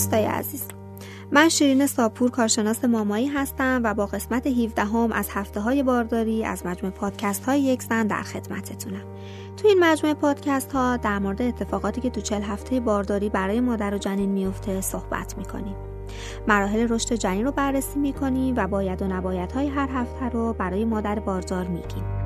دوستای عزیز. من شیرین ساپور کارشناس مامایی هستم و با قسمت 17 هم از هفته های بارداری از مجموع پادکست های یک زن در خدمتتونم. تو این مجموعه پادکست ها در مورد اتفاقاتی که تو چل هفته بارداری برای مادر و جنین میفته صحبت می‌کنیم. مراحل رشد جنین رو بررسی می‌کنیم و باید و نباید های هر هفته رو برای مادر باردار میگیم.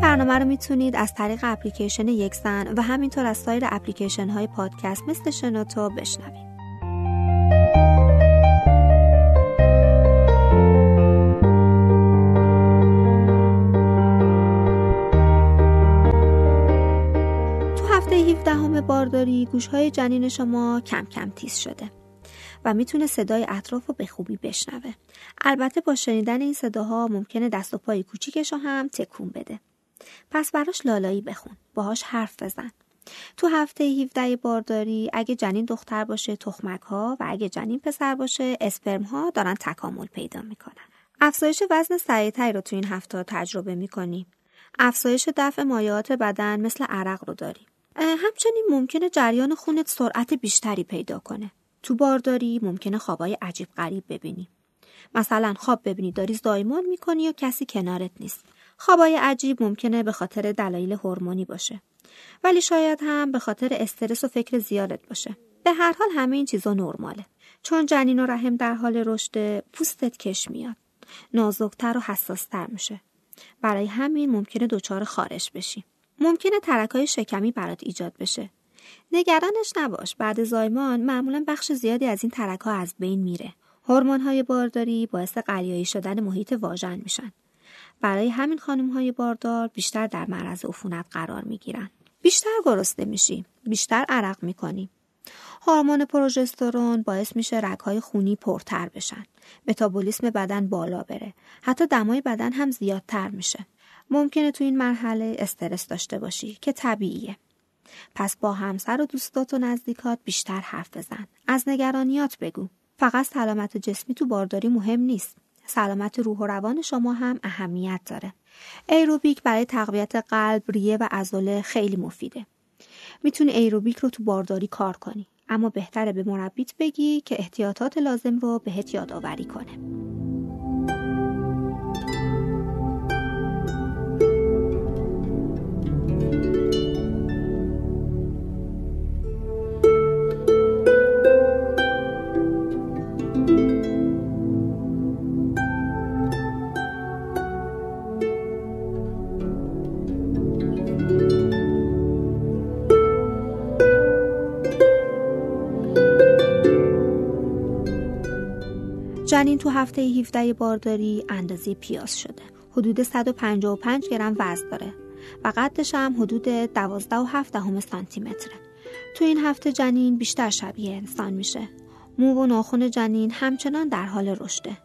برنامه رو می‌تونید از طریق اپلیکیشن یک زن و همینطور از سایر اپلیکیشن های پادکست مثل شنوتو بشنوید. تو هفته 17 همه بارداری گوش های جنین شما کم کم تیز شده و می‌تونه صدای اطراف رو به خوبی بشنوه. البته با شنیدن این صداها ممکنه دست و پای کوچیکش رو هم تکون بده. پس براش لالایی بخون. باهاش حرف بزن. تو هفته 17 بارداری اگه جنین دختر باشه تخمک ها و اگه جنین پسر باشه اسپرم ها دارن تکامل پیدا می‌کنن. افزایش وزن سریعتری رو تو این هفته تجربه می‌کنیم افزایش دفع مایعات بدن مثل عرق رو داریم همچنین ممکنه جریان خونت سرعت بیشتری پیدا کنه. تو بارداری ممکنه خوابای عجیب غریب ببینی. مثلا خواب ببینی داری زایمان می‌کنی یا کسی کنارت نیست. خوابای عجیب ممکنه به خاطر دلایل هورمونی باشه. ولی شاید هم به خاطر استرس و فکر زیادت باشه. به هر حال همه این چیزا نرماله. چون جنین و رحم در حال رشد پوستت کش میاد. نازکتر و حساستر میشه. برای همین ممکنه دچار خارش بشی. ممکنه ترکای شکمی برات ایجاد بشه. نگرانش نباش. بعد زایمان معمولا بخش زیادی از این ترک از بین میره. هورمون های بارداری باعث قلیایی شدن محیط واژن میشن. برای همین خانم های باردار بیشتر در معرض عفونت قرار می گیرن. بیشتر گرسنه میشی. بیشتر عرق می‌کنی. هورمون پروژسترون باعث میشه رگهای خونی پرتر بشن. متابولیسم بدن بالا بره. حتی دمای بدن هم زیادتر میشه. ممکنه تو این مرحله استرس داشته باشی که طبیعیه. پس با همسر و دوستات و نزدیکات بیشتر حرف بزن. از نگرانیات بگو. فقط سلامت جسمی تو بارداری مهم نیست. سلامت روح و روان شما هم اهمیت داره. ایروبیک برای تقویت قلب، ریه و عضله خیلی مفیده. می‌تونی ایروبیک رو تو بارداری کار کنی. اما بهتره به مربیت بگی که احتیاطات لازم رو بهت یادآوری کنه. جنین تو هفته 17 بارداری اندازه پیاز شده. حدود 155 گرم وزن داره و قدش هم حدود 12 و 7 دهم سانتی متره. تو این هفته جنین بیشتر شبیه انسان میشه. مو و ناخن جنین همچنان در حال رشده.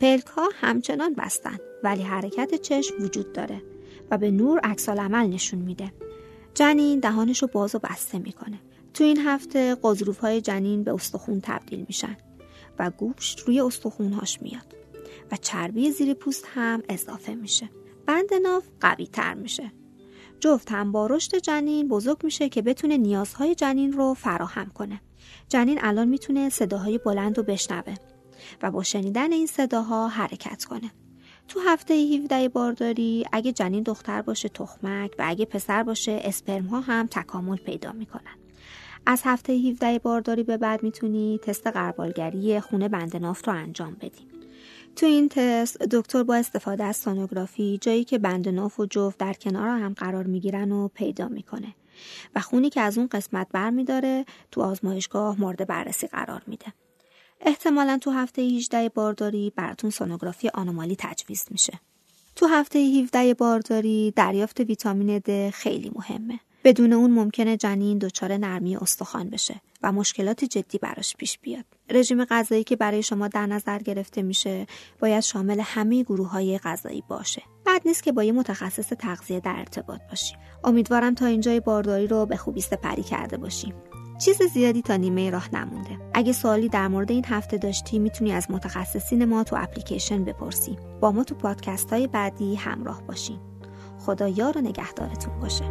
پلک ها همچنان بستن ولی حرکت چشم وجود داره و به نور عکس عمل نشون میده. جنین دهانش رو باز و بسته می‌کنه. تو این هفته قضروف های جنین به استخون تبدیل میشن و گوشت روی استخونهاش میاد و چربی زیر پوست هم اضافه میشه. بند ناف قوی تر میشه. جفت هم با رشد جنین بزرگ میشه که بتونه نیازهای جنین رو فراهم کنه. جنین الان می‌تونه صداهای بلند رو بشنوه و با شنیدن این صداها حرکت کنه. تو هفته 17 بارداری اگه جنین دختر باشه تخمک و اگه پسر باشه اسپرم ها هم تکامل پیدا می‌کنن. از هفته 17 بارداری به بعد می‌تونی تست قربالگری خونه بندناف رو انجام بدی. تو این تست دکتر با استفاده از سونوگرافی جایی که بندناف و جفت در کنار هم قرار می‌گیرن و پیدا می‌کنه و خونی که از اون قسمت برمیداره تو آزمایشگاه مورد بررسی قرار میده. احتمالا تو هفته 18 بارداری براتون سونوگرافی آنومالی تجویز میشه. تو هفته 17 بارداری دریافت ویتامین د خیلی مهمه. بدون اون ممکنه جنین دچار نرمی استخوان بشه و مشکلات جدی براش پیش بیاد. رژیم غذایی که برای شما در نظر گرفته میشه باید شامل همه گروه های غذایی باشه. بعد نیست که با یه متخصص تغذیه در ارتباط باشی. امیدوارم تا اینجای بارداری رو به خوبی سپری کرده باشیم. چیز زیادی تا نیمه راه نمونده اگه سوالی در مورد این هفته داشتی می‌تونی از متخصصین ما تو اپلیکیشن بپرسی با ما تو پادکست های بعدی همراه باشین خدا یار و نگهدارتون باشه